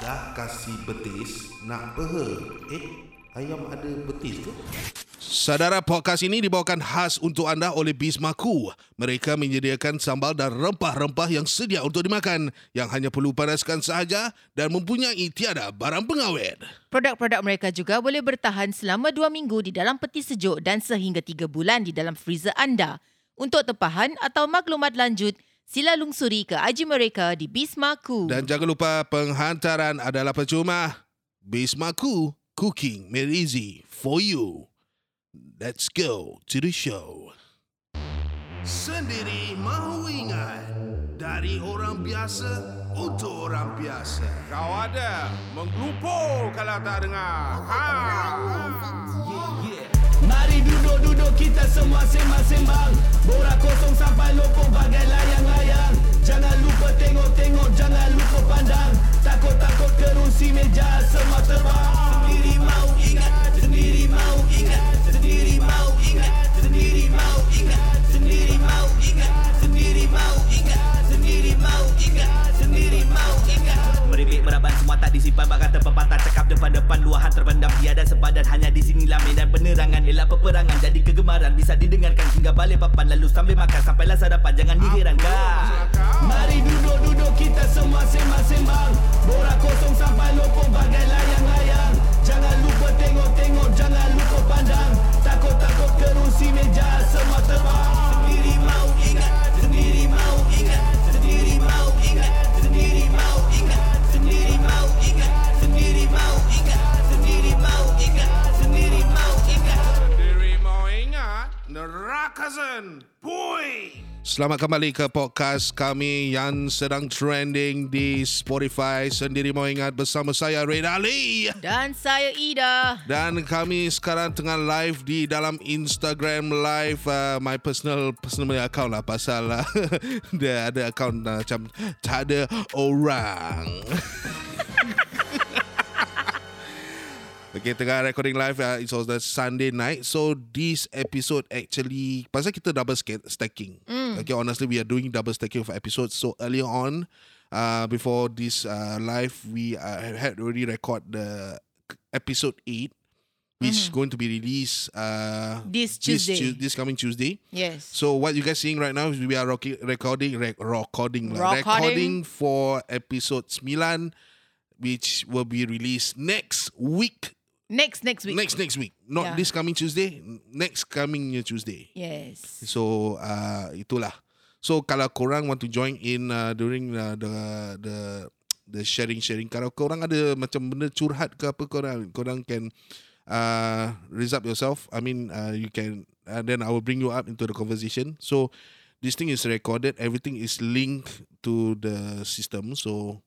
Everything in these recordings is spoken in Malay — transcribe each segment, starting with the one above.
Dah kasih betis, nak peha. Eh, ayam ada betis ke? Saudara podcast ini dibawakan khas untuk anda oleh Bismaku. Mereka menyediakan sambal dan rempah-rempah yang sedia untuk dimakan yang hanya perlu panaskan sahaja dan mempunyai tiada barang pengawet. Produk-produk mereka juga boleh bertahan selama 2 minggu di dalam peti sejuk dan sehingga 3 bulan di dalam freezer anda. Untuk tempahan atau maklumat lanjut, sila lungsuri ke IG mereka di Bismaku. Dan jangan lupa penghantaran adalah percuma. Bismaku, cooking made easy for you. Let's go to the show. Sendiri mahu ingat dari orang biasa untuk orang biasa. Kau ada menggelupur kalau tak dengar. Ha. Mari duduk-duduk kita semua sembang-sembang. Borak kosong sampai lopong bagai layang-layang. Jangan lupa tengok-tengok, jangan lupa pandang. Takut-takut kerusi meja semua depan-depan Luahan terpendam tiada sepadan Hanya di sinilah medan penerangan. Ialah peperangan jadi kegemaran Bisa didengarkan hingga balik papan. Lalu sambil makan sampailah sarapan Jangan diherankan. Mari duduk-duduk kita semua sembang-sembang. Borak kosong sampai lopong bagai layang-layang Jangan lupa tengok-tengok Jangan lupa pandang. Takut-takut kerusi meja semua terbang. Sendiri mau ingat Sendiri mau ingat zen. Pui. Selamat kembali ke podcast kami yang sedang trending di Spotify. Sendiri mau ingat bersama saya Red Ali. Dan saya Ida. Dan kami sekarang tengah live di dalam Instagram live uh, my personal personal account lah pasal uh, dia ada account uh, macam tak ada orang. Okay, tengah recording live. Uh, it's on the Sunday night. So this episode actually, pasal kita double sta- stacking. Mm. Okay, honestly, we are doing double stacking for episodes. So earlier on, uh, before this uh, live, we uh, had already record the episode eight, which is going to be released uh, This Tuesday. This, this coming Tuesday. Yes. So what you guys seeing right now is we are rocky, recording rec- recording lah. Recording. recording for episode 9 which will be released next week. Next, next week. Next next week. Not Yeah. this coming Tuesday, next coming Tuesday. Yes. So uh, itulah. So kalau korang want to join in uh, during uh, the the the sharing sharing kalau korang ada macam benda curhat ke apa korang korang can uh, raise up yourself. I mean uh, you can uh, then I will bring you up into the conversation. So this thing is recorded. Everything is linked to the system. So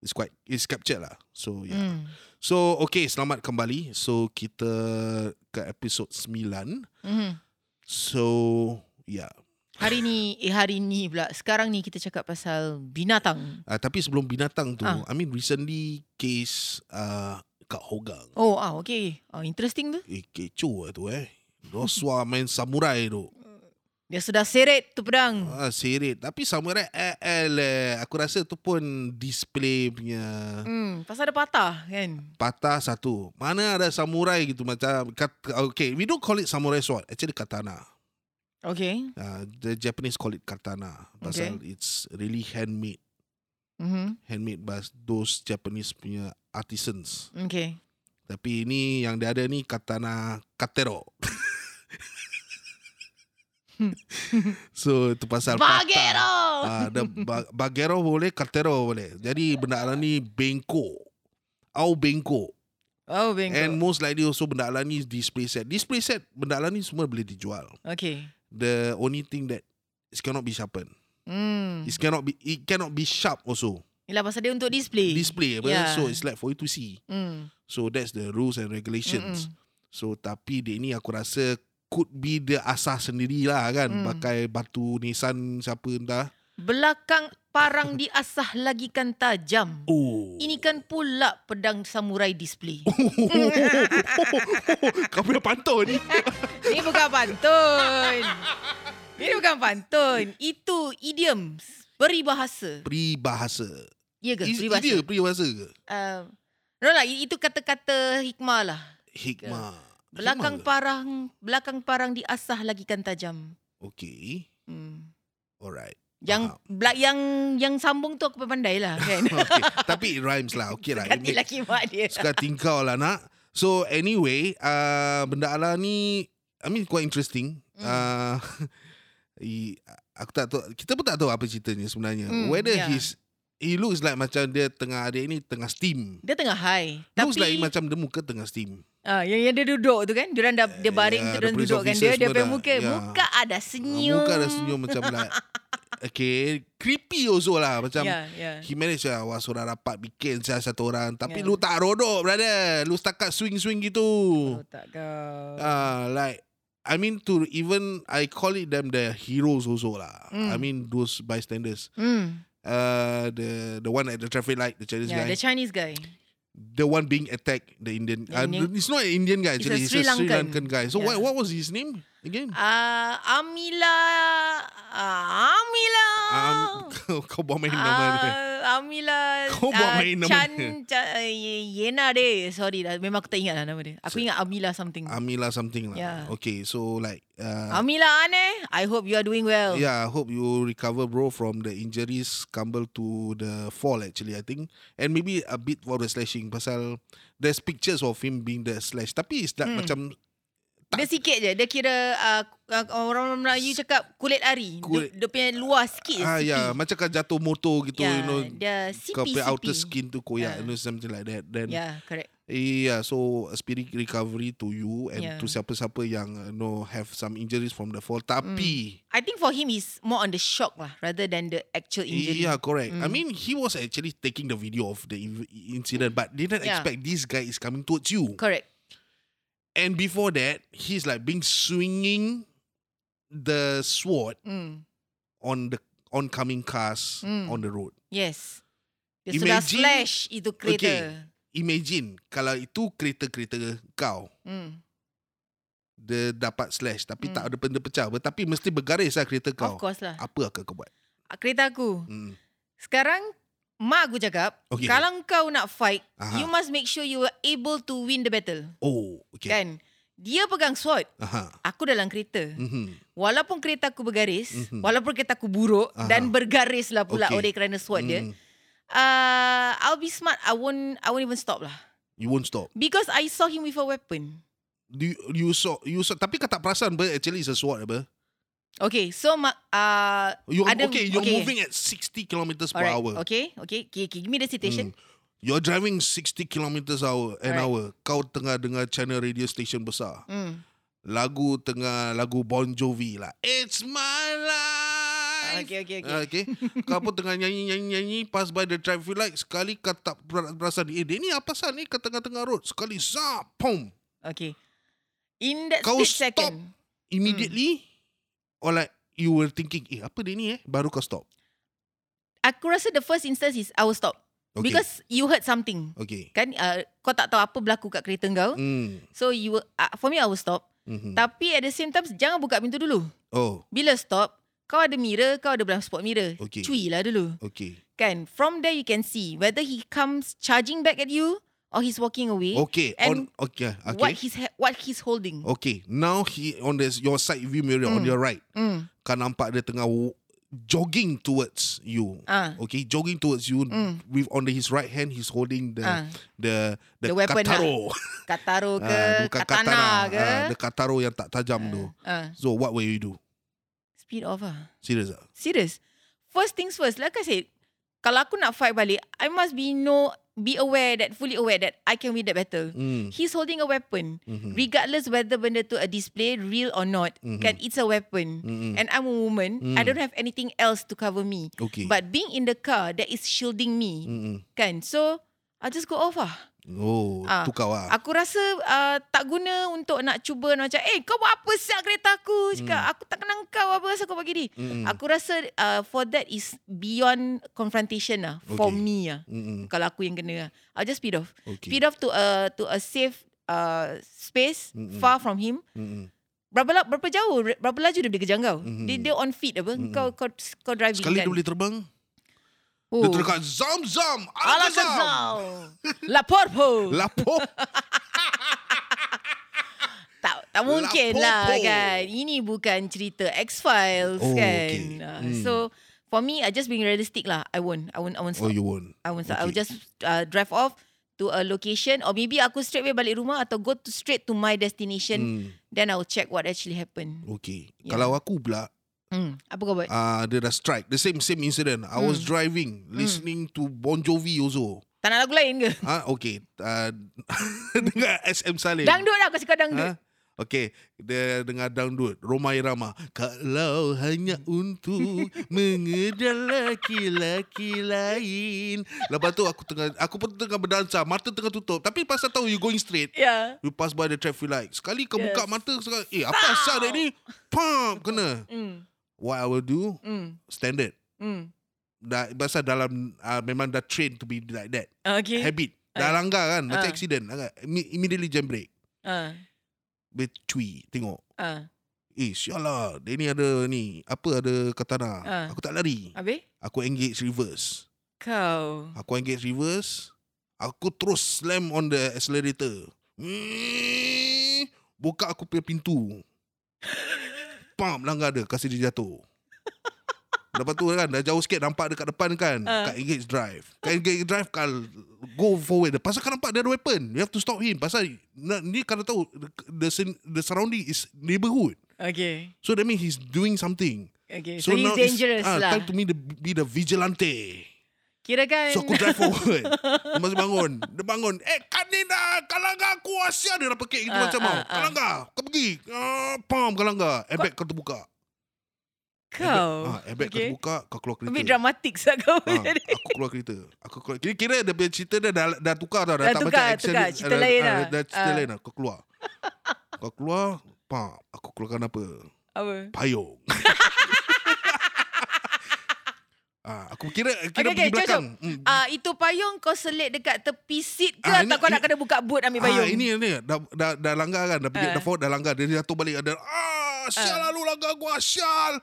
it's quite it's captured lah. So yeah. Hmm. So okay, selamat kembali. So kita ke episod 9. Mhm. So yeah. Hari ni, eh hari ni pula. Sekarang ni kita cakap pasal binatang. Uh, tapi sebelum binatang tu, Ah. I mean recently case uh, kat Hogang. Oh, ah, okay. Ah, interesting tu. Eh, kecoh lah tu eh. Roswa main samurai tu. Dia sudah seret tu pedang. Ah, seret. Tapi samurai eh, eh, leh. Aku rasa tu pun display punya Hmm, pasal ada patah kan? patah satu. Mana ada samurai gitu macam. Kat, okay, we don't call it samurai sword. Actually katana. Okay. Uh, the Japanese call it katana. Pasal it's really handmade. Mhm. Handmade by those Japanese punya artisans. Okay. Tapi ini yang dia ada ni katana katero. so itu pasal Bagero! Ah, ada ba- bagero boleh, katero boleh. Jadi benda alam ni bengko. Au bengko. Oh, bingo. And most likely also benda alam ni display set. Display set benda alam ni semua boleh dijual. Okay. The only thing that it cannot be sharpened. Hmm. It cannot be it cannot be sharp also. Yelah pasal dia untuk display. Display? Yeah. So it's like for you to see. Hmm. So that's the rules and regulations. So tapi dia ni aku rasa could be the asas sendirilah kan Mm. pakai batu nisan siapa entah. Belakang parang diasah lagi kan tajam. Oh. Ini kan pula pedang samurai display. Kau punya pantun. Ini bukan pantun. Ini bukan pantun. Itu idiom. Peribahasa. Peribahasa. Ya ke? Peribahasa. dia peribahasa ke? Uh, no lah, itu kata-kata hikmah lah. Hikmah. Belakang parang, belakang parang diasah lagi kan tajam. Okay. Hmm. Alright. Yang belak yang yang sambung tu aku pandai lah kan. okay. Tapi it rhymes lah. Okay lah. Makes- lagi mak dia. Suka tingkau lah nak. So anyway, uh, benda ala ni, I mean quite interesting. Hmm. Uh, i- aku tak tahu, kita pun tak tahu apa ceritanya sebenarnya. Hmm, Whether yeah. he's, he looks like macam dia tengah adik ni tengah steam. Dia tengah high. Looks Tapi like macam dia muka tengah steam. ah, yang, yang dia duduk tu kan. Dia dah dia baring ya, tu dan duduk kan dia. Dia punya muka. ya. Muka ada senyum. muka ada senyum macam like, okay, creepy also lah. Macam, Ya, ya. He managed lah Wah seorang rapat bikin saya satu orang Tapi Ya. lu tak rodok brother Lu setakat swing-swing gitu Oh, tak kau. Ah, like I mean to even I call it them the heroes also lah. Mm. I mean those bystanders. Hmm. Uh, the the one at the traffic light, the Chinese Yeah, guy, the Chinese guy. the one being attacked, the Indian. The Uh, Indian- it's not an Indian guy He's a actually. He's Sri a Sri Lankan. Lankan guy. So what Yeah. what was his name again? Ah, Amila ah, Amila. Um, kau, bawa main nama dia. Ah, Amila Kau buat ah, main nama Chan, dia. Chan uh, Yena deh Sorry dah Memang aku tak ingat lah nama dia Aku ingat Amila something Amila something lah. Yeah. Okay, so like uh, Amila Aneh I hope you are doing well Yeah, I hope you recover, bro, from the injuries stumble to the fall. Actually, I think, and maybe a bit for the slashing. Pasal there's pictures of him being the slash. Tapi it's like Hmm. macam Dia sikit je Dia kira uh, uh, Orang Melayu cakap Kulit ari Kulit- dia, dia punya luar sikit ah sipi. yeah, macam kan jatuh motor gitu, yeah, you know, Dia kau sipi punya sipi outer skin tu koyak, Yeah. you know, something like that. Then Yeah correct yeah, so a speedy recovery to you and Yeah. to siapa-siapa yang uh, know have some injuries from the fall. Tapi I think for him is more on the shock lah rather than the actual injury. Yeah, correct. I Mm. mean, he was actually taking the video of the incident, but didn't Yeah. expect this guy is coming towards you. Correct. And before that, he's like being swinging the sword Mm. on the oncoming cars Mm. on the road. Yes. Dia sudah Imagine- slash itu kereta. Okay. Imagine kalau itu kereta-kereta kau, Mm. dia dapat slash tapi Mm. tak ada benda pecah, tapi mesti bergaris lah kereta Of kau. course lah. Apa akan kau buat? Kereta aku. Hmm. Sekarang mak aku cakap, Okay. kalau kau nak fight, Aha. you must make sure you are able to win the battle. Oh, okay. Kan? Dia pegang sword, Aha. aku dalam kereta. Mhm. Walaupun kereta aku bergaris, Mhm. walaupun kereta aku buruk Aha. dan bergarislah pula Okay. oleh kerana sword dia, Mhm. uh, I'll be smart. I won't I won't even stop lah. You won't stop. Because I saw him with a weapon. Do you, you saw you saw tapi kau tak perasan apa actually it's a sword apa? Okay, so ma- uh, You Ada- okay, you're okay. moving at 60 kilometers per alright, hour. okay, okay, okay, okay, give me the situation. Hmm. You're driving 60 kilometers hour an Alright. hour. Kau tengah dengar channel radio station besar. Hmm. Lagu tengah lagu Bon Jovi lah. It's my life. Okay, okay, okay. Okay. kau pun tengah nyanyi nyanyi nyanyi pass by the traffic light sekali kau tak perasan eh dia ni apa pasal ni kat tengah-tengah road sekali zap pom Okay. In that Kau split stop. second, immediately Hmm. Or like you were thinking eh apa dia ni eh baru kau stop. aku rasa the first instance is I will stop. Okay. Because you heard something. okay. Kan, uh, kau tak tahu apa berlaku kat kereta kau. Hmm. So, you will, uh, for me, I will stop. mhm. Tapi at the same time, jangan buka pintu dulu. Oh, Bila stop, kau ada mirror, kau ada blind spot mirror. Okay. Cui lah dulu. okay. Kan, from there you can see whether he comes charging back at you or he's walking away. Okay. And on okay. Okay. What he's ha- what he's holding. Okay. Now he on this your side view mirror on Mm. your right. Mm. Kau nampak dia tengah jogging towards you. Ah. Okay, jogging towards you Mm. with on the, his right hand he's holding the Ah. the the, The weapon lah. kataro. Kataro ke, Ah, bukan katana katana. ke. Ah, the kataro yang tak tajam tu. Ah. So what will you do? Speed off ah. Serious ah? Serious. First things first, like I said, kalau aku nak fight balik, I must be know be aware that fully aware that I can win that battle. Mm. He's holding a weapon. Mhm. Regardless whether benda tu a display real or not, Mhm. kan it's a weapon. Mm-mm. And I'm a woman, I Mm. don't have anything else to cover me. Okay. But being in the car, that is shielding me, Mm-mm. kan? So, I just go off ah. Oh, Ah, tu kau ah. Aku rasa uh, tak guna untuk nak cuba macam, eh kau buat apa siap kereta aku? Cakap, Hmm. aku tak kenal kau, apa asal kau bagi ni? Mm-mm. Aku rasa uh, for that is beyond confrontation lah. For Okay. me lah. Mm-mm. Kalau aku yang kena lah. I'll just speed off. Okay. Speed off to a, to a safe uh, space, Mm-mm. far from him. Mm-mm. berapa berapa jauh berapa laju dia boleh kejar kau? Dia dia on feet apa? Kau kau kau driving Sekali kan. dia boleh terbang. Oh. Dia terdekat Zam Zam. Alakazam. Alakazam. La Porpo. Lapo. tak tak mungkin lah Lapopo. kan. Ini bukan cerita X-Files Oh, kan. okay. Uh, Hmm. So for me I just being realistic lah. I won't I won't I won't Oh, stop. you won't. I won't stop. I will okay. just uh, drive off to a location or maybe aku straight away balik rumah atau go to straight to my destination Hmm. then I will check what actually happened. Okay. Yeah. Kalau aku pula, Hmm. Apa kau buat? uh, dia dah strike. The same same incident. I was Hmm. driving, listening to Bon Jovi also. Tak nak lagu lain ke? Ah, okay. Uh, dengar SM Salim. Dangdut lah aku suka dangdut. Ha? Okay, dia dengar dangdut Roma Irama Kalau hanya untuk mengejar laki-laki lain Lepas tu aku tengah Aku pun tengah berdansa Mata tengah tutup Tapi pasal tahu you going straight Ya. You pass by the traffic light Sekali kau Yes. buka mata sekali, Eh apa asal dia ni Pam Kena Hmm. What I will do Hmm. Standard Hmm. dah, Pasal dalam uh, Memang dah train to be like that Okay. Habit Dah Ah. langgar kan Macam Ah. accident agak. Imme- Immediately jam brake Ah. Bercui Tengok Ah. Eh sial lah Dia ni ada ni Apa ada katana Ah. Aku tak lari Habis? Aku engage reverse Kau. Aku engage reverse Aku terus slam on the accelerator Hmm, Buka aku punya pintu Pam Langgar dia Kasih dia jatuh Lepas tu kan Dah jauh sikit Nampak dekat depan kan Ah. Kat engage drive Kat engage drive Kal Go forward Pasal kan nampak dia ada weapon You have to stop him Pasal Ni kalau tahu The, the, the surrounding is Neighborhood Okay. So that means he's doing something Okay. So, he's now it's, dangerous ah, lah. Time to me to be the vigilante Kira kan. So aku drive forward Dia masih bangun Dia bangun Eh Kanina Kalangga aku Asia Dia dah pekik gitu Ah, macam ah, mau ah. Kalangga Kau pergi uh, Pam Kalangga Airbag kau terbuka Kau. ah, Airbag kau okay. terbuka Kau keluar kereta Lebih dramatik sah kau. Ah, aku keluar kereta Aku keluar Kira, kira dia punya cerita dia dah, dah tukar tau Dah, Dah tak tukar, macam action tukar. Cerita lain ah, lah. Dah cerita Ah. lain lah Kau keluar Kau keluar Pam Aku keluarkan apa Apa? Payung ah, Aku kira Kira Okay, okay, pergi jom, belakang. Hmm. Ah itu payung kau selit dekat tepi seat ke Ah, atau ini- kau nak ini- kena buka boot ambil payung? Ah, ini. Ni dah, dah, dah langgar kan? Dah pergi Ah. dah forward dah langgar. Dia jatuh balik ada Ah sial Ah. lalu langgar gua sial.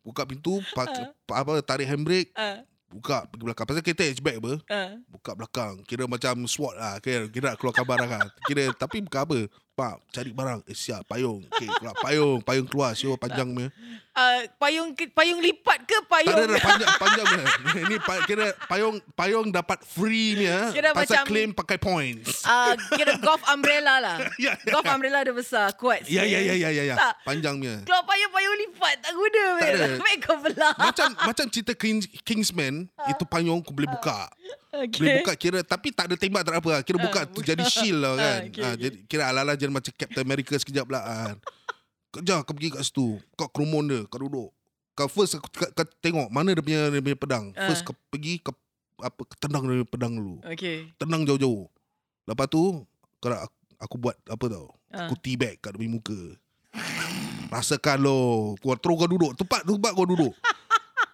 Buka pintu pak, pa, apa Tarik handbrake. Ah, Buka pergi belakang. Pasal kereta hatchback apa? Ah. Buka belakang. Kira macam SWAT lah. Kira, kira nak keluarkan barang lah Kira tapi bukan apa? Pak cari barang. Eh siap payung. Okay keluar. Payung Payung keluar. Siapa panjang punya Ah, payung payung lipat ke Tak payung? ada dah panjang Panjang punya Ini kira payung Payung dapat free ni ya Kira Pasal macam- claim pakai points Ah, kira golf umbrella lah. Ya, ya, golf ya. umbrella dia besar, kuat. Ya ya ya ya ya, ya. Tak. Panjang punya Keluar payung-payung lipat tak guna. Tak ada. Kau belah. macam macam cerita King, Kingsman itu payung aku boleh buka. Boleh Okay. buka kira tapi tak ada tembak tak ada apa. Kira buka Ah, tu buka. jadi shield lah Ah, kan. okay, Ah, okay. jadi kira ala-ala je macam Captain America sekejap lah kan. Kejar kau pergi kat situ. Kau kerumun dia, kau duduk. Kau first kau, kau, kau tengok mana dia punya dia punya pedang. Ah. First kau pergi kau apa kau tendang dia punya pedang dulu. Okay. Tendang jauh-jauh. Lepas tu kau nak aku, aku buat apa tau? Ah. Aku teabag kat dia punya muka. Rasakan lo. Kau terus kau duduk. Tempat tempat kau duduk.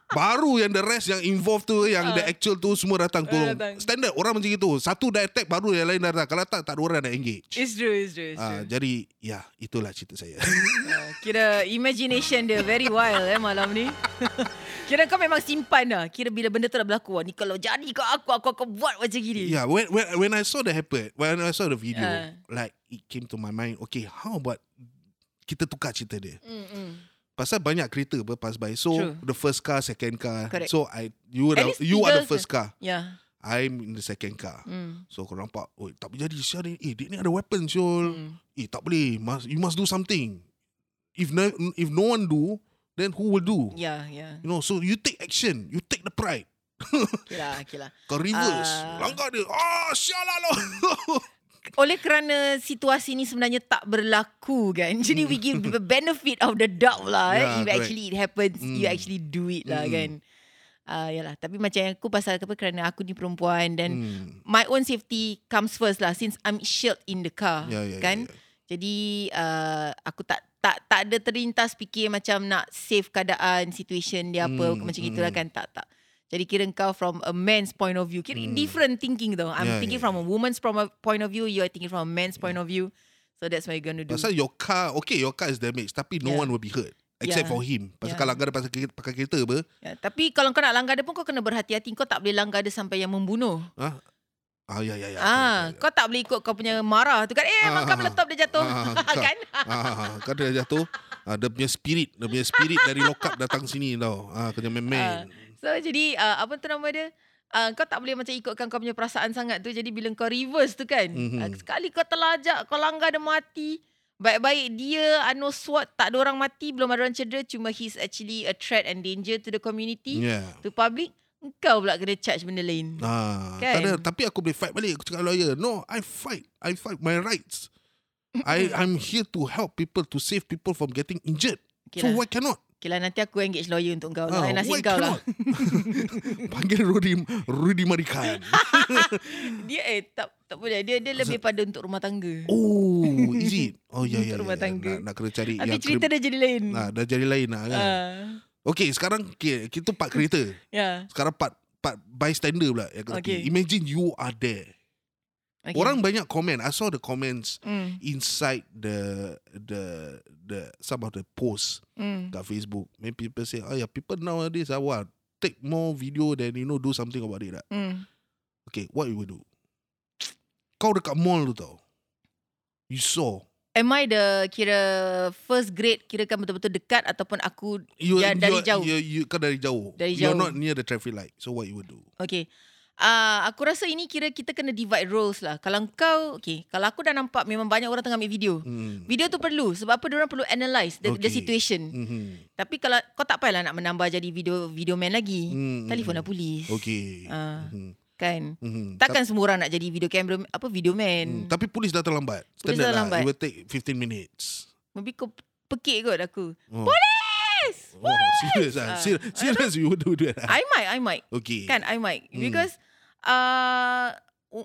Baru yang the rest yang involved tu Yang Ah. the actual tu Semua datang tolong datang. Standard orang macam itu Satu dah attack Baru yang lain datang Kalau tak Tak ada orang nak engage It's true, it's true, it's Ah, true. Jadi Ya itulah cerita saya Ah, Kira imagination dia very wild eh malam ni. Kira kau memang simpan lah. Kira bila benda tu dah berlaku. Ni kalau jadi kau aku, aku akan buat macam gini. Yeah when, when, when I saw the happen When I saw the video Ah. Like it came to my mind Okay how about Kita tukar cerita dia Mm, mm. Pasal banyak kereta apa pass by So True. the first car Second car Correct. So I You, are, least you are the first car Ya. I'm in the second car Mm. So kau nampak Oh tak boleh jadi Sial ni Eh dia ni ada weapon Syul Mm. Eh tak boleh must, You must do something If no, if no one do Then who will do Ya, ya. You know So you take action You take the pride Okay lah, okay lah. Kau reverse Ah. Langgar dia Ah sial lah lo Oleh kerana situasi ni sebenarnya tak berlaku kan. Jadi we give the benefit of the doubt lah. eh. Yeah, If correct. actually it happens, you Mm. actually do it lah Mm. kan. Uh, yalah. Tapi macam yang aku pasal apa kerana aku ni perempuan dan Hmm. my own safety comes first lah since I'm shielded in the car Ya, ya, kan. ya, ya. Jadi uh, aku tak tak tak ada terlintas fikir macam nak save keadaan situation dia apa Hmm, macam gitulah hmm. kan tak tak. Jadi kira kau from a man's point of view. Kira different thinking though. I'm Hmm. Ya, thinking ya, from a woman's from a point of view, you are thinking from a man's point of view. So that's what you're gonna do. Pasal your car, okay, your car is damaged, tapi no Yeah. one will be hurt. Except Yeah. for him. Pasal Yeah. kalau langgar dia pasal kereta, pakai kereta apa, Ya, tapi kalau kau nak langgar dia pun kau kena berhati-hati. Kau tak boleh langgar dia sampai yang membunuh. ah, ah ya, ya, ya. Ah, kau tak boleh ikut kau punya marah tu kan. Eh, Ah, makan ah, meletup dia jatuh. ah, ah, kan? Ah, kan dia jatuh. Ah, dia punya spirit, dia punya spirit dari lokap datang sini tau. Ah, kena main-main. So jadi uh, apa tu nama dia? Uh, kau tak boleh macam ikutkan kau punya perasaan sangat tu. Jadi bila kau reverse tu kan. Mhm. Uh, sekali kau terlajak, kau langgar dia mati. Baik-baik dia anu SWAT tak ada orang mati, belum ada orang cedera. Cuma he's actually a threat and danger to the community, Yeah. to public. Kau pula kena charge benda lain. Ah, Kan? tak ada, tapi aku boleh fight balik. Aku cakap lawyer, no, I fight. I fight my rights. I I'm here to help people to save people from getting injured. Okay so lah. why cannot? Okay lah, nanti aku engage lawyer untuk kau. Ah, lah. Nasib why kau lah. Panggil Rudy Rudy Marikan. Dia eh tak tak boleh. Dia dia lebih pada untuk rumah tangga. Oh, is it? Oh ya ya. Untuk rumah ya. tangga. Nak, nak kena cari Nanti yang cerita krim, dia jadi lain. nah, dah jadi lain lah kan. Ah, Okay, sekarang okay, kita part kereta. ya. Sekarang part part bystander pula yang Okay. Imagine you are there. Okay. Orang banyak komen. I saw the comments Hmm. inside the the the some of the posts Hmm. kat Facebook. Many people say, oh yeah, people nowadays are what? Take more video than you know do something about it. Lah. Hmm. Okay, what you will do? Kau dekat mall tu tau. You saw. Am I the kira first grade kira kan betul-betul dekat ataupun aku You, Ya, dari you, jauh. You, you, kau dari jauh. Dari You're jauh. not near the traffic light. So what you will do? okay. Uh, aku rasa ini kira kita kena divide roles lah. Kalau kau, okay, kalau aku dah nampak memang banyak orang tengah ambil video. Hmm. Video tu perlu sebab apa orang perlu analyse the, the Okay. situation. Mm-hmm. Tapi kalau kau tak payahlah nak menambah jadi video video man lagi. Hmm, Telefon hmm. lah polis. Okay. Ah. Mm-hmm. Kan? Mm-hmm. Takkan semua orang nak jadi video camera apa video man. Hmm. Tapi polis dah terlambat. Polis dah Standard lambat. Lah. It will take 15 minutes. Maybe kau pekik kot aku. Oh. Polis! Oh, serious ah. Ah. Serious, serious you would do that. ah? I might, I might. Okay. Kan I might Hmm. because uh,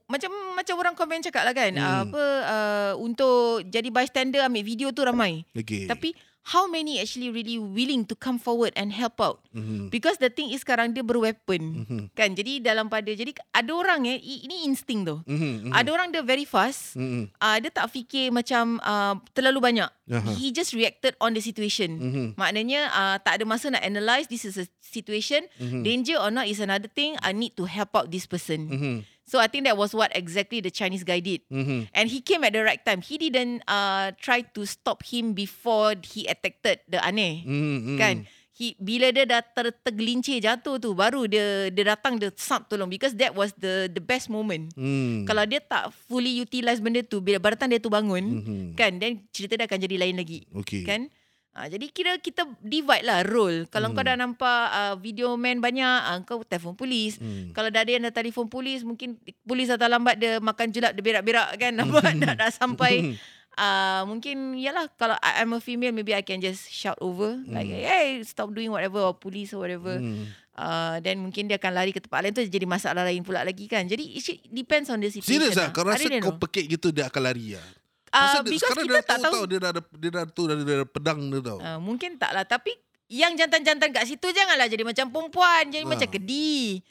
macam macam orang komen cakap lah kan Hmm. uh, apa uh, untuk jadi bystander ambil video tu ramai. Okay. Tapi how many actually really willing to come forward and help out? mm-hmm. Because the thing is sekarang dia berweapon. Mm-hmm. Kan jadi dalam pada jadi ada orang eh ini insting tu. Mm-hmm. Ada orang dia very fast. Mm-hmm. Uh, dia tak fikir macam uh, terlalu banyak. Aha. He just reacted on the situation. Mm-hmm. Maknanya uh, tak ada masa nak analyse this is a situation. Mhm. Danger or not is another thing. I need to help out this person. Mm-hmm. So I think that was what exactly the Chinese guy did. Mm-hmm. And he came at the right time. He didn't uh, try to stop him before he attacked the aneh. Mm-hmm. Kan? He, bila dia dah ter, tergelincir jatuh tu, baru dia dia datang, dia sap tolong. Because that was the the best moment. Mm. Kalau dia tak fully utilize benda tu, bila time dia tu bangun, Mhm. kan, then cerita dia akan jadi lain lagi. Okay. Kan? Ha, jadi kira kita divide lah role. Kalau Hmm. kau dah nampak uh, video man banyak, uh, kau telefon polis. Hmm. Kalau dah ada yang dah telefon polis, mungkin polis datang lambat dia makan jelak, dia berak-berak kan. Nampak dah, dah sampai. Uh, mungkin yalah kalau I- I'm a female maybe I can just shout over like hey stop doing whatever or police or whatever Hmm. uh, then mungkin dia akan lari ke tempat lain tu jadi masalah lain pula lagi kan jadi it depends on the situation Serius lah, kau I rasa kau know. pekik gitu dia akan lari lah. Uh, dia- because kita dia tak tahu, tahu dia dah ada dia dah tu dah ada, dah pedang dia tahu. Uh, mungkin tak lah Tapi yang jantan-jantan kat situ Janganlah jadi macam perempuan Jadi Ah. macam kedi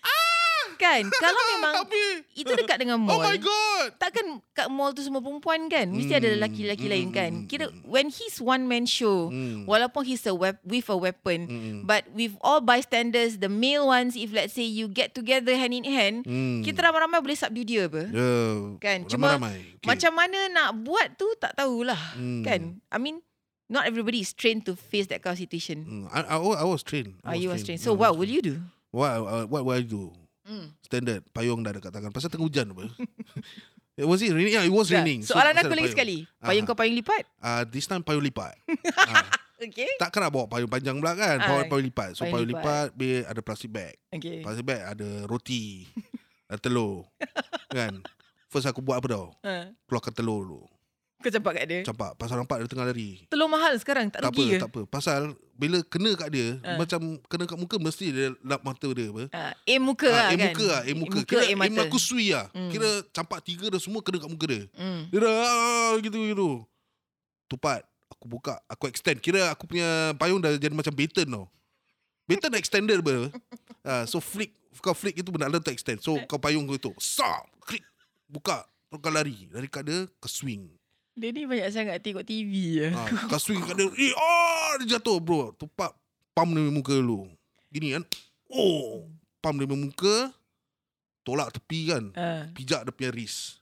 Kan Kalau memang Tapi Itu dekat dengan Oh mall my god. Takkan kat mall tu semua perempuan kan Mesti ada Hmm, lelaki-lelaki hmm, lain kan hmm, Kira When he's one man show Hmm. Walaupun he's a wep- with a weapon Hmm. But with all bystanders The male ones If let's say you get together hand in hand Hmm. Kita ramai-ramai boleh subdue dia apa Ya, Kan, cuma ramai-ramai. Okay. Macam mana nak buat tu Tak tahulah Hmm. Kan I mean Not everybody is trained to face that kind of situation Hmm. I, I, I was trained. I Ah, you was trained. So Yeah, I what was will you do? What uh, what will I do? Mm. Standard payung dah dekat tangan. Pasal tengah hujan apa? It was it raining? Yeah, it was raining. Ya, Soalan pasal aku lagi payung. sekali. Payung Ah. kau payung lipat? Uh, this time payung lipat. uh, Okay. takkan nak bawa payung panjang pula kan? Ah, Payung, payung lipat. So payung payung lipat, be ada plastic bag. Okay. Plastic bag ada roti, ada telur. kan? First aku buat apa tau? Ha. Keluarkan telur dulu. Kau campak kat dia. Campak. Pasal nampak dia tengah lari. Telur mahal sekarang. Tak Tak apa, rugi ke? tak apa. Pasal bila kena kat dia, Ah. macam kena kat muka mesti dia lap mata dia apa. Ha. Aim muka Ah, lah aim kan? muka lah, aim muka. Kira aim aim aku sui lah. Hmm. Kira campak tiga dah semua kena kat muka dia. Hmm. Dia dah ah, gitu-gitu. Tupat. Aku buka. Aku extend. Kira aku punya payung dah jadi macam baton tau. Baton dah extended ber. Uh, so flick. Kau flick itu benda tu extend. So kau payung kau tu. Sap. Klik. Buka. Kau lari. Lari kat dia. Kau swing. Dia ni banyak sangat tengok TV ya. Ha, kau swing kat dia. Eh, oh, dia jatuh bro. Tupak pam dia muka dulu. Gini kan. Oh, pam dia muka. Tolak tepi kan. Uh. Pijak dia punya wrist.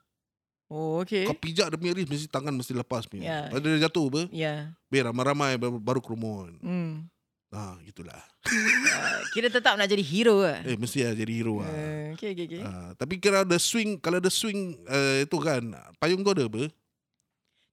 Oh, okay. Kau pijak dia punya wrist mesti tangan mesti lepas punya. Ya. Pada dia jatuh apa? Ya. Biar ramai-ramai baru, kerumun. Hmm. Ha, gitulah. Uh, kira tetap nak jadi hero lah. Eh, mesti lah jadi hero lah. Uh, okay, okay, okay. Ha, tapi kalau ada swing, kalau ada swing uh, itu kan, payung kau ada apa?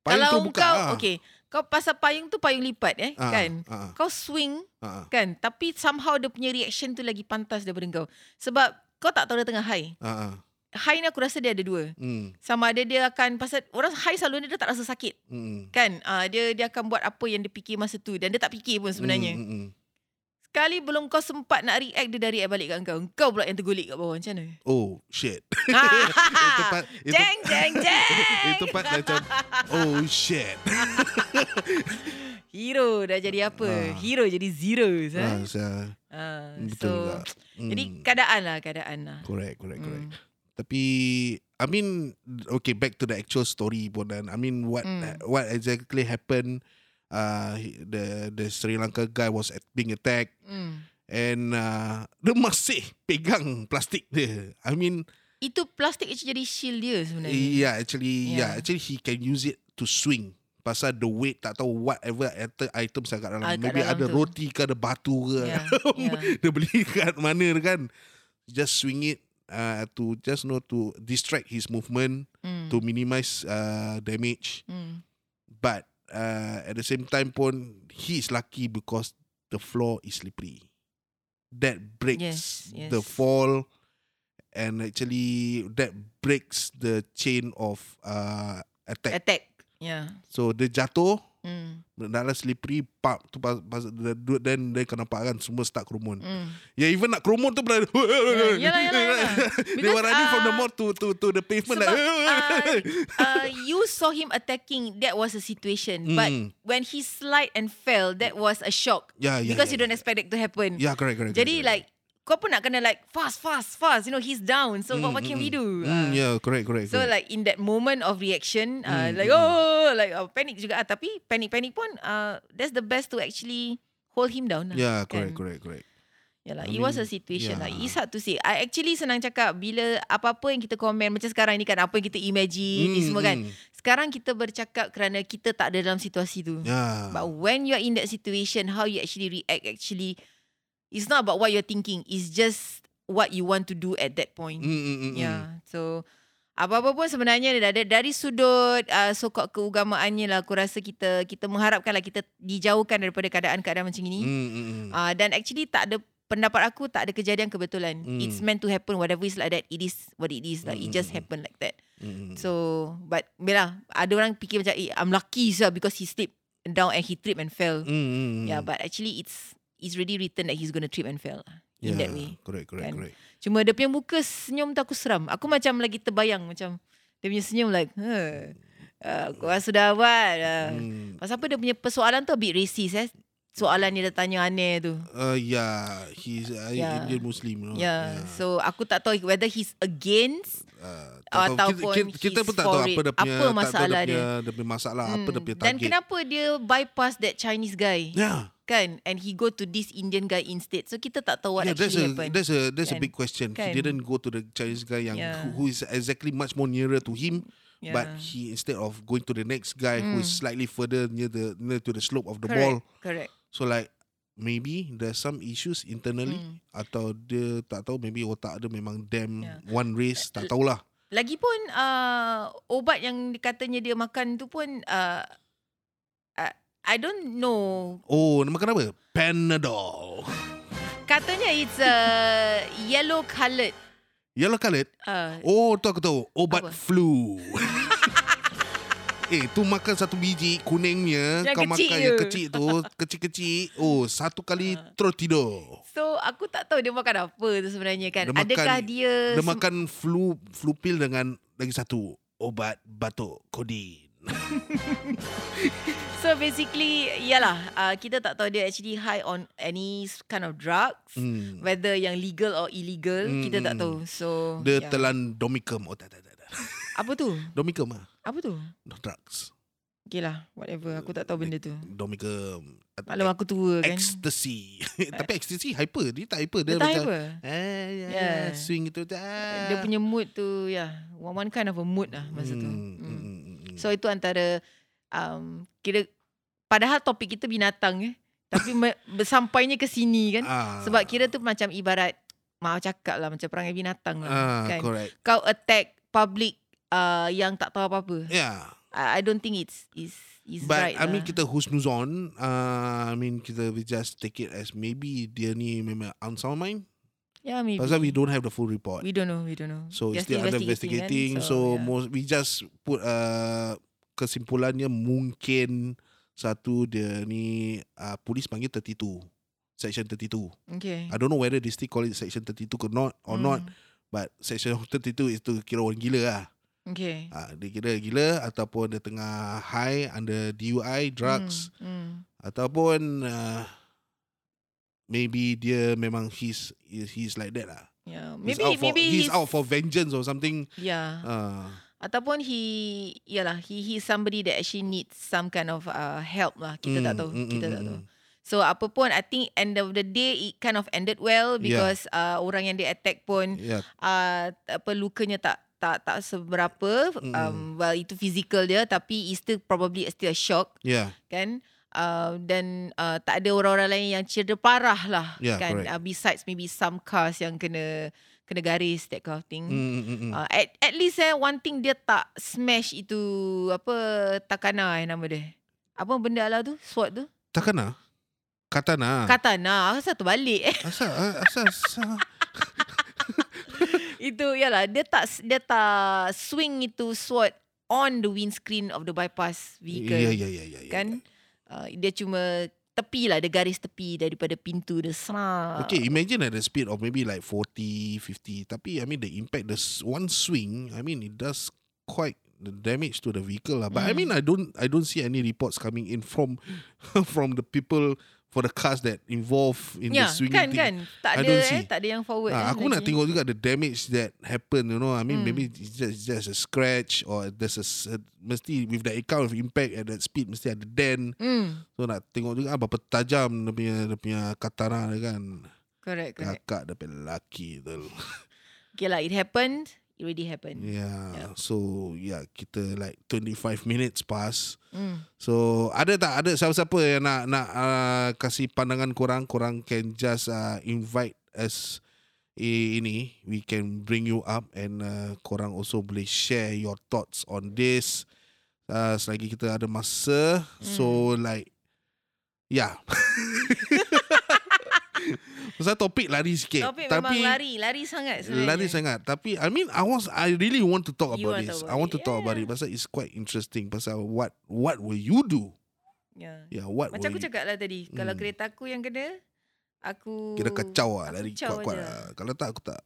Payung Kalau tu buka. kau, ah. okay. Kau pasal payung tu payung lipat eh, Ah, kan? ah, Kau swing ah, kan, tapi somehow dia punya reaction tu lagi pantas daripada kau. Sebab kau tak tahu dia tengah high. ah. High ni aku rasa dia ada dua. Hmm, Sama ada dia akan, pasal orang high selalu ni dia tak rasa sakit. hmm, Kan? Uh, dia dia akan buat apa yang dia fikir masa tu. Dan dia tak fikir pun sebenarnya. Hmm, hmm, hmm. Sekali belum kau sempat nak react, dia dah react balik kat kau. Kau pula yang tergulik kat bawah. Macam mana? Oh, shit. itu part, itu, Jeng, jeng, jeng. itu part macam, oh, shit. Hero dah jadi apa? Ah. Hero jadi zero. Ah, Ah, saya, ah, betul so, juga. Hmm, Jadi keadaan lah, keadaan lah. Correct, correct, correct. Hmm. Tapi I mean okay back to the actual story pun dan I mean what Mm. what exactly happened uh he- the the Sri Lanka guy was at, being attacked Hmm. and uh dia masih pegang plastik dia. I mean Itu plastik actually jadi shield dia sebenarnya. yeah actually yeah. Yeah. actually he can use it to swing. Pasal the weight tak tahu whatever item, kat dalam. Ah, Maybe dalam ada tu. roti ke ada batu ke. Yeah, yeah. dia beli kat mana kan. Just swing it uh, to just know to distract his movement Hmm. to minimize uh, damage. Hmm. But uh, at the same time pun he is lucky because the floor is slippery. That breaks Yes, the yes. fall and actually that breaks the chain of uh, attack. Attack. Yeah. So dia jatuh Hmm. dalam slippery pap tu pas, pas then dia kau nampak kan semua start kerumun. Hmm. Ya even nak kerumun tu pernah yalah, yalah, yalah. They were running from the uh, mall to to to the pavement Sebab like uh, uh, you saw him attacking, that was a situation. But Mm. when he slide and fell, that was a shock. Yeah, yeah, Because yeah, you don't yeah. expect it to happen. Yeah, correct, correct. Jadi correct, like kau pun nak kena like fast, fast, fast. You know, he's down. So what, what can we do? Mm, Uh, yeah, correct, correct. So correct. like in that moment of reaction, uh, Mm, like mm, oh, like uh, panic juga. ah. Tapi panic panic pun, uh, that's the best to actually hold him down. lah, yeah, kan? correct, correct, correct. Yalah, I it was a mean, situation lah. yeah. It's hard to say. I actually senang cakap bila apa-apa yang kita komen macam sekarang ni kan, apa yang kita imagine ni Mm, semua kan. mm. Sekarang kita bercakap kerana kita tak ada dalam situasi tu. Yeah. But when you are in that situation, how you actually react actually, it's not about what you're thinking. It's just what you want to do at that point. Mm, mm, mm, mm. Yeah. So apa-apa pun sebenarnya dari, dari sudut uh, sokok keugamaannya lah aku rasa kita kita mengharapkan lah kita dijauhkan daripada keadaan-keadaan macam ini. Mm, mm, mm. Uh, dan actually tak ada pendapat aku tak ada kejadian kebetulan. Hmm. It's meant to happen whatever is like that. It is what it is. Like it just Hmm. happen like that. Mm, mm. So but Bella ada orang fikir macam eh, I'm lucky sah because he slipped down and he tripped and fell. Mm, mm, mm. Yeah, but actually it's it's really written that he's gonna trip and lah, in that way. Correct, correct, kan. correct. Cuma dia punya muka senyum tu aku seram. Aku macam lagi terbayang macam dia punya senyum like, huh, uh, kau sudah buat. Uh. Mm. Pasal apa dia punya persoalan tu a bit racist eh. Soalan dia tanya aneh tu. Uh, yeah, he's uh, Yeah. Indian Muslim. You know? Yeah. So aku tak tahu whether he's against Uh, tak tahu. Ataupun kita, kita, kita pun tak tahu for apa it. dia punya Apa masalah tak tahu dia. dia? Punya, dia punya masalah apa dia Hmm, punya Dan target. kenapa dia bypass that Chinese guy? Yeah. Kan? And he go to this Indian guy instead. So kita tak tahu what yeah, that's actually a happened. that's a that's a Kan? big question. Kan? He didn't go to the Chinese guy yang Yeah. who, who is exactly much more nearer to him, but Yeah. he instead of going to the next guy who is Mm. slightly further near the near to the slope of the Correct. ball. Correct. So like maybe there's some issues internally Mm. atau dia tak tahu maybe otak dia memang damn Yeah. one race tak tahulah. Lagipun uh, obat yang katanya dia makan tu pun uh, I don't know. Oh, nama makan apa? Panadol. Katanya it's a yellow coloured. Yellow coloured. Uh, Oh, tu aku tahu. Obat Apa? flu. eh, tu makan satu biji kuningnya, Yang kau kecil makan je. yang kecil tu, kecil-kecil. Oh, satu kali terus tidur. so aku tak tahu dia makan apa tu sebenarnya kan. Dia makan- Adakah dia Dia makan flu flu pill dengan lagi satu obat batuk kodin. So basically Yalah uh, Kita tak tahu dia actually high on Any kind of drugs Hmm. Whether yang legal or illegal Hmm, Kita tak hmm. tahu So Dia yeah. telan domicum. Oh, tak, tak, tak. tak. Apa tu? Domicum ah. Apa tu? Drugs. Okay lah, whatever. Aku tak tahu benda tu. Domika Maklum aku tua kan. Ecstasy Tapi ecstasy hyper Dia tak hyper Dia Dia, tak macam hyper. eh, yeah, Yeah. Swing gitu ah. Dia punya mood tu, ya. Yeah, one, one kind of a mood lah masa tu. Hmm, Hmm. Hmm. So itu antara um, kira padahal topik kita binatang eh. Tapi me, sampainya ke sini kan. ah, Sebab kira tu macam ibarat mau cakap lah macam perangai binatang lah ah, kan. Correct Kau attack public uh, yang tak tahu apa-apa. Yeah I, I don't think it's is is But right I mean lah. kita husnuzon uh, I mean kita we just take it as Maybe dia ni memang on sound mind yeah, maybe. Pasal we don't have the full report We don't know, we don't know. So They're it's still under investigating. kan. So, yeah. most we just put uh, kesimpulannya mungkin satu dia ni uh, polis panggil 32. Section 32. okay. I don't know whether they still call it section 32 or not or not. Hmm. But section 32 itu kira orang gila lah. Okay. Uh, dia kira gila ataupun dia tengah high under DUI, drugs. Hmm. Hmm. Ataupun uh, maybe dia memang he's he's like that lah. Yeah. He's Maybe out for, maybe he's, out for vengeance or something. Yeah. Uh, Ataupun he Yalah He he's somebody that actually needs Some kind of uh, help lah Kita tak Mm, tahu mm, Kita mm, tak mm, tahu mm. So apa pun I think end of the day It kind of ended well Because uh, Orang yang dia attack pun yeah. uh, Apa lukanya tak tak tak seberapa Mm. um, well itu physical dia tapi it's still probably still a shock Yeah. kan uh, dan uh, tak ada orang-orang lain yang cedera parah lah Yeah, kan correct. uh, besides maybe some cars yang kena kena garis that kind of thing Mm, mm, mm, mm. Uh, at, at least eh one thing dia tak smash itu apa takana eh nama dia. Apa benda lah tu? Sword tu? Takana? Katana. Katana. Asal tu balik eh. asal, asal, asal. itu yalah dia tak dia tak swing itu sword on the windscreen of the bypass vehicle. Ya, ya, ya, ya. ya. Kan? Uh, dia cuma tepi lah, dia garis tepi daripada pintu dia. Serak. Okay, imagine at the speed of maybe like 40, 50. Tapi, I mean, the impact, the one swing, I mean, it does quite the damage to the vehicle lah. But I Mm. mean, I don't, I don't see any reports coming in from, from the people for the cars that involved in Ya, the swinging kan thing. kan. Tak I ada don't eh, see. tak ada yang forward. Eh, aku nak lagi. tengok juga the damage that happen, you know. I mean, Hmm. maybe it's just, it's just a scratch or there's a, a- mesti with that kind of impact at that speed mesti ada dent. Hmm, So nak tengok juga ah, berapa tajam dia punya dia punya katana dia kan. correct, correct. Kakak dia punya lelaki tu. Okay lah, it happened. It already happened. Yeah. So yeah, kita like 25 minutes pass. Hmm. So ada tak ada siapa-siapa yang nak nak uh, kasih pandangan korang, korang can just uh, invite us eh, ini we can bring you up and uh, korang also boleh share your thoughts on this uh, selagi kita ada masa. So like yeah. Pasal topik lari sikit. Topik tapi memang lari, lari sangat sebenarnya. Lari sangat Tapi I mean I was I really want to talk You about to this talk I want to about talk it, about it yeah. Pasal it's quite interesting Pasal what What will you do Ya. Yeah what Macam aku you, cakap lah tadi, kalau Hmm. kereta aku yang kena, aku Kira kacau lah Lari kuat-kuat lah Kalau tak aku tak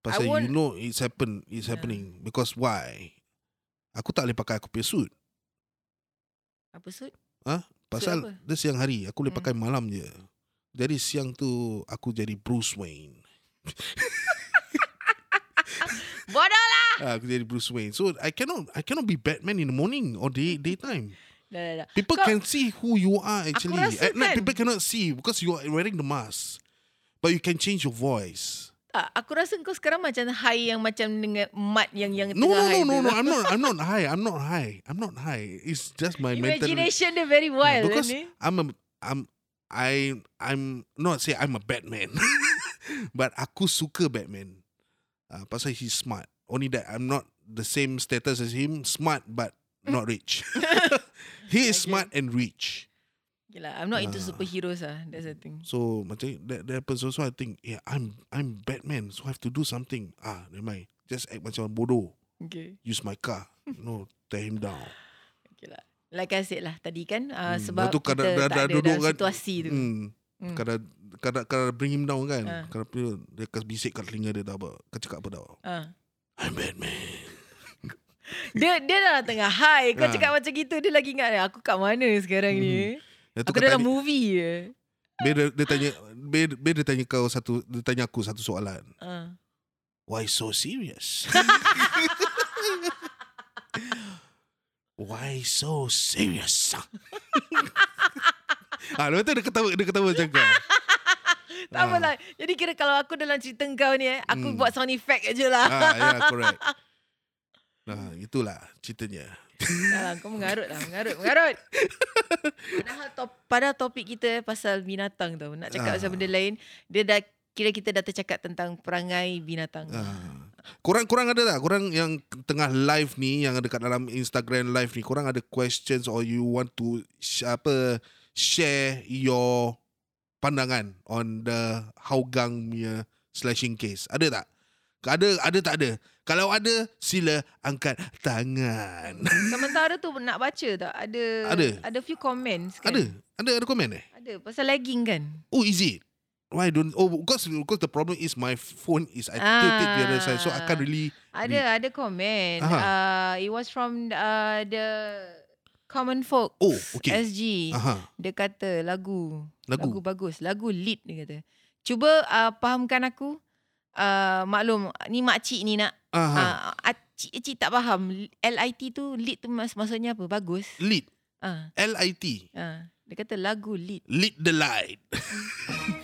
Pasal you know It's happen It's Yeah. happening Because why Aku tak boleh pakai aku punya suit Apa suit? Pasal apa? dia siang hari Aku boleh Hmm. pakai malam je Jadi siang tu Aku jadi Bruce Wayne Bodoh lah! Ah, Aku jadi Bruce Wayne So I cannot I cannot be Batman in the morning Or day daytime Dah, dah, dah. People Kau- can see who you are actually. At night, kan- people cannot see because you are wearing the mask. But you can change your voice. Tak, aku rasa kau sekarang macam high yang macam dengan mat yang yang No, tengah no, high no, no, tu. no. I'm not. I'm not high. I'm not high. I'm not high. It's just my mental. Imagination dia very Yeah, wild because kan ni. I'm a. I'm. I. I'm not say I'm a Batman, but aku suka Batman. Uh, pasal he's smart. Only that I'm not the same status as him. Smart but not rich. he is Okay. smart and rich. Lah, I'm not into Ah. superheroes lah. That's the thing. So macam that, that happens also I think yeah I'm I'm Batman so I have to do something ah never mind just act macam bodoh Okay. use my car no tear him down Okay lah. Like I said lah tadi kan. Uh, Hmm, sebab tu kita kadang- tak dah- ada dah dalam kan, situasi tu. hmm. Hmm. kadang kadang kadang bring him down kan Ah. kadang dia dia kasi bisik kat telinga dia dah apa kau cakap apa tau Uh. I'm Batman Dia dia dah tengah high. Kau Ah. cakap macam gitu dia lagi ingat aku kat mana sekarang ni. Lepas tu Aku dalam movie je. Dia, dia tanya be dia tanya kau satu dia tanya aku satu soalan Uh. why so serious Why so serious? ah, lepas tu dia ketawa, dia ketawa macam kau. Tak apalah. Jadi kira kalau aku dalam cerita kau ni eh, aku Hmm. buat sound effect aje lah. Ah, yeah, correct. Nah, itulah ceritanya. Salah, kau mengarut lah. Mengarut, mengarut. Padahal, top, padahal topik kita pasal binatang tau. Nak cakap Ah. pasal benda lain, dia dah kira kita dah tercakap tentang perangai binatang. Ah. Korang korang ada tak? Korang yang tengah live ni yang dekat dalam Instagram live ni, korang ada questions or you want to sh- apa share your pandangan on the Hougang punya slashing case? Ada tak? Ada ada tak ada? Kalau ada sila angkat tangan. Sementara tu nak baca tak? Ada Ada. ada few comments kan? Ada? Ada ada komen eh? Ada. Pasal lagging kan? Oh, is it? Why don't Oh, because because the problem is my phone is I tilt it the other side, so I can't really. Ada, ada komen. Aha. Uh, it was from uh, the Common Folk Oh, okay. SG. Aha. Dia kata lagu. Lagu? Lagu bagus. Lagu lead dia kata. Cuba uh, fahamkan aku. Uh, maklum, ni makcik ni nak. Uh, cik, cik tak faham. LIT tu, lead tu mas- maksudnya apa? Bagus. Lead. Uh, L I T. uh, dia kata lagu lead. Lead the light.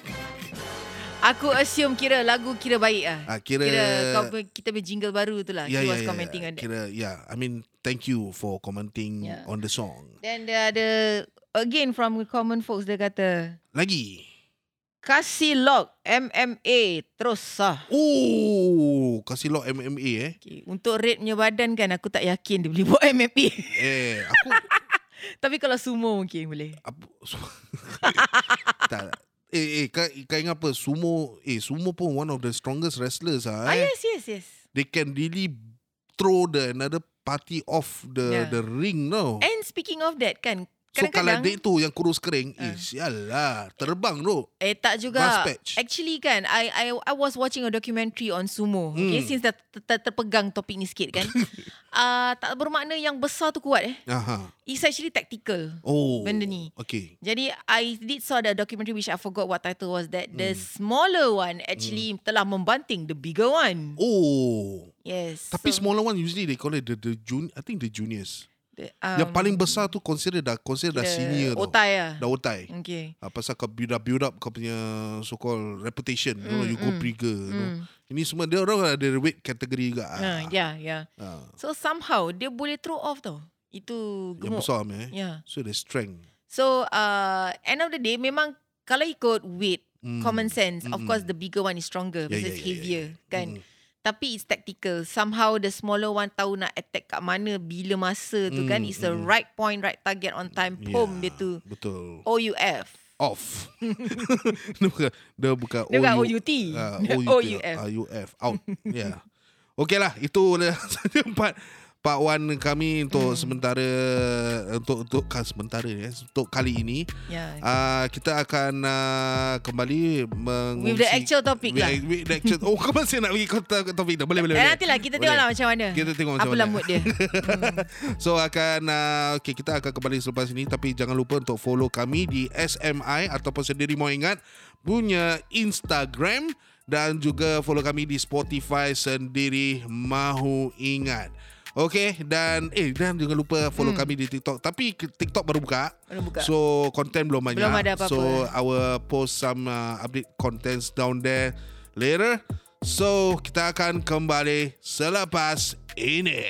Aku assume kira lagu kira baik lah. Ah, kira, Kira kau kita punya jingle baru tu lah. yeah, He yeah, was yeah, commenting yeah. on that. Kira, yeah. I mean, thank you for commenting Yeah. on the song. Then dia ada again from common folks dia kata Lagi. kasih lock MMA terus sah. Oh, kasih lock MMA eh. Okay. Untuk rate punya badan kan aku tak yakin dia boleh buat MMA. Eh, aku Tapi kalau sumo mungkin boleh. apa, tak. Eh, eh, kau, kau ingat apa? Sumo, eh, sumo pun one of the strongest wrestlers ah. Ah Eh. yes yes yes. They can really throw the another party off the Yeah. the ring no. And speaking of that kan So kalau dia tu yang kurus kering, Ah. eh sialah, terbang tu. Eh tak juga. Actually kan I I I was watching a documentary on sumo. Okay Hmm. since dah ter, ter, terpegang topik ni sikit kan. uh, tak bermakna yang besar tu kuat eh. Aha. It's actually tactical. Oh. Benda ni. Okay. Jadi I did saw the documentary which I forgot what title was that Hmm. the smaller one actually telah membanting the bigger one. Oh. Yes. Tapi so, smaller one usually they call it the the jun I think the juniors. The, yang paling besar tu consider dah consider dah senior tau. Otai lah. Dah otai. Okay. Ah, pasal kau build up build up kau punya so called reputation, you know, Mm, you go mm, bigger, you know. Mm. Ini semua dia orang ada weight category juga. Ah, yeah, yeah. Ah. So somehow dia boleh throw off tau. Itu Yang gemuk. besar eh. Yeah. So the strength. So uh, end of the day memang kalau ikut weight, Mm. common sense, of Mm-mm. course the bigger one is stronger Yeah, because yeah, it's yeah, yeah, heavier kan. Mm. Tapi it's tactical. Somehow the smaller one tahu nak attack kat mana bila masa tu kan. Mm, It's the mm. right point, right target on time. Boom dia tu. Betul. OUF. Off. dia bukan dia bukan Dia bukan OU. OUT. Ah, OUF. Ah, UF out. Yeah. Okey lah, itu saja part part one kami untuk Hmm. sementara untuk untuk kan sementara ya untuk kali ini Yeah. uh, kita akan uh, kembali mengungsi With the actual topic with, lah. with the actual, oh kau masih nak pergi kota topik dah boleh boleh Eh, boleh. nantilah kita Boleh. tengoklah macam mana. Kita tengok macam Apalah mana. mood dia. Hmm. So akan uh, okay, kita akan kembali selepas ini tapi jangan lupa untuk follow kami di SMI ataupun sendiri mau ingat punya Instagram dan juga follow kami di Spotify sendiri mahu ingat. Okay dan eh dan jangan lupa follow Hmm. kami di TikTok tapi TikTok baru buka. Baru buka. So content belum banyak. Belum ada apa-apa. So I will post some uh, update contents down there later. So kita akan kembali selepas ini.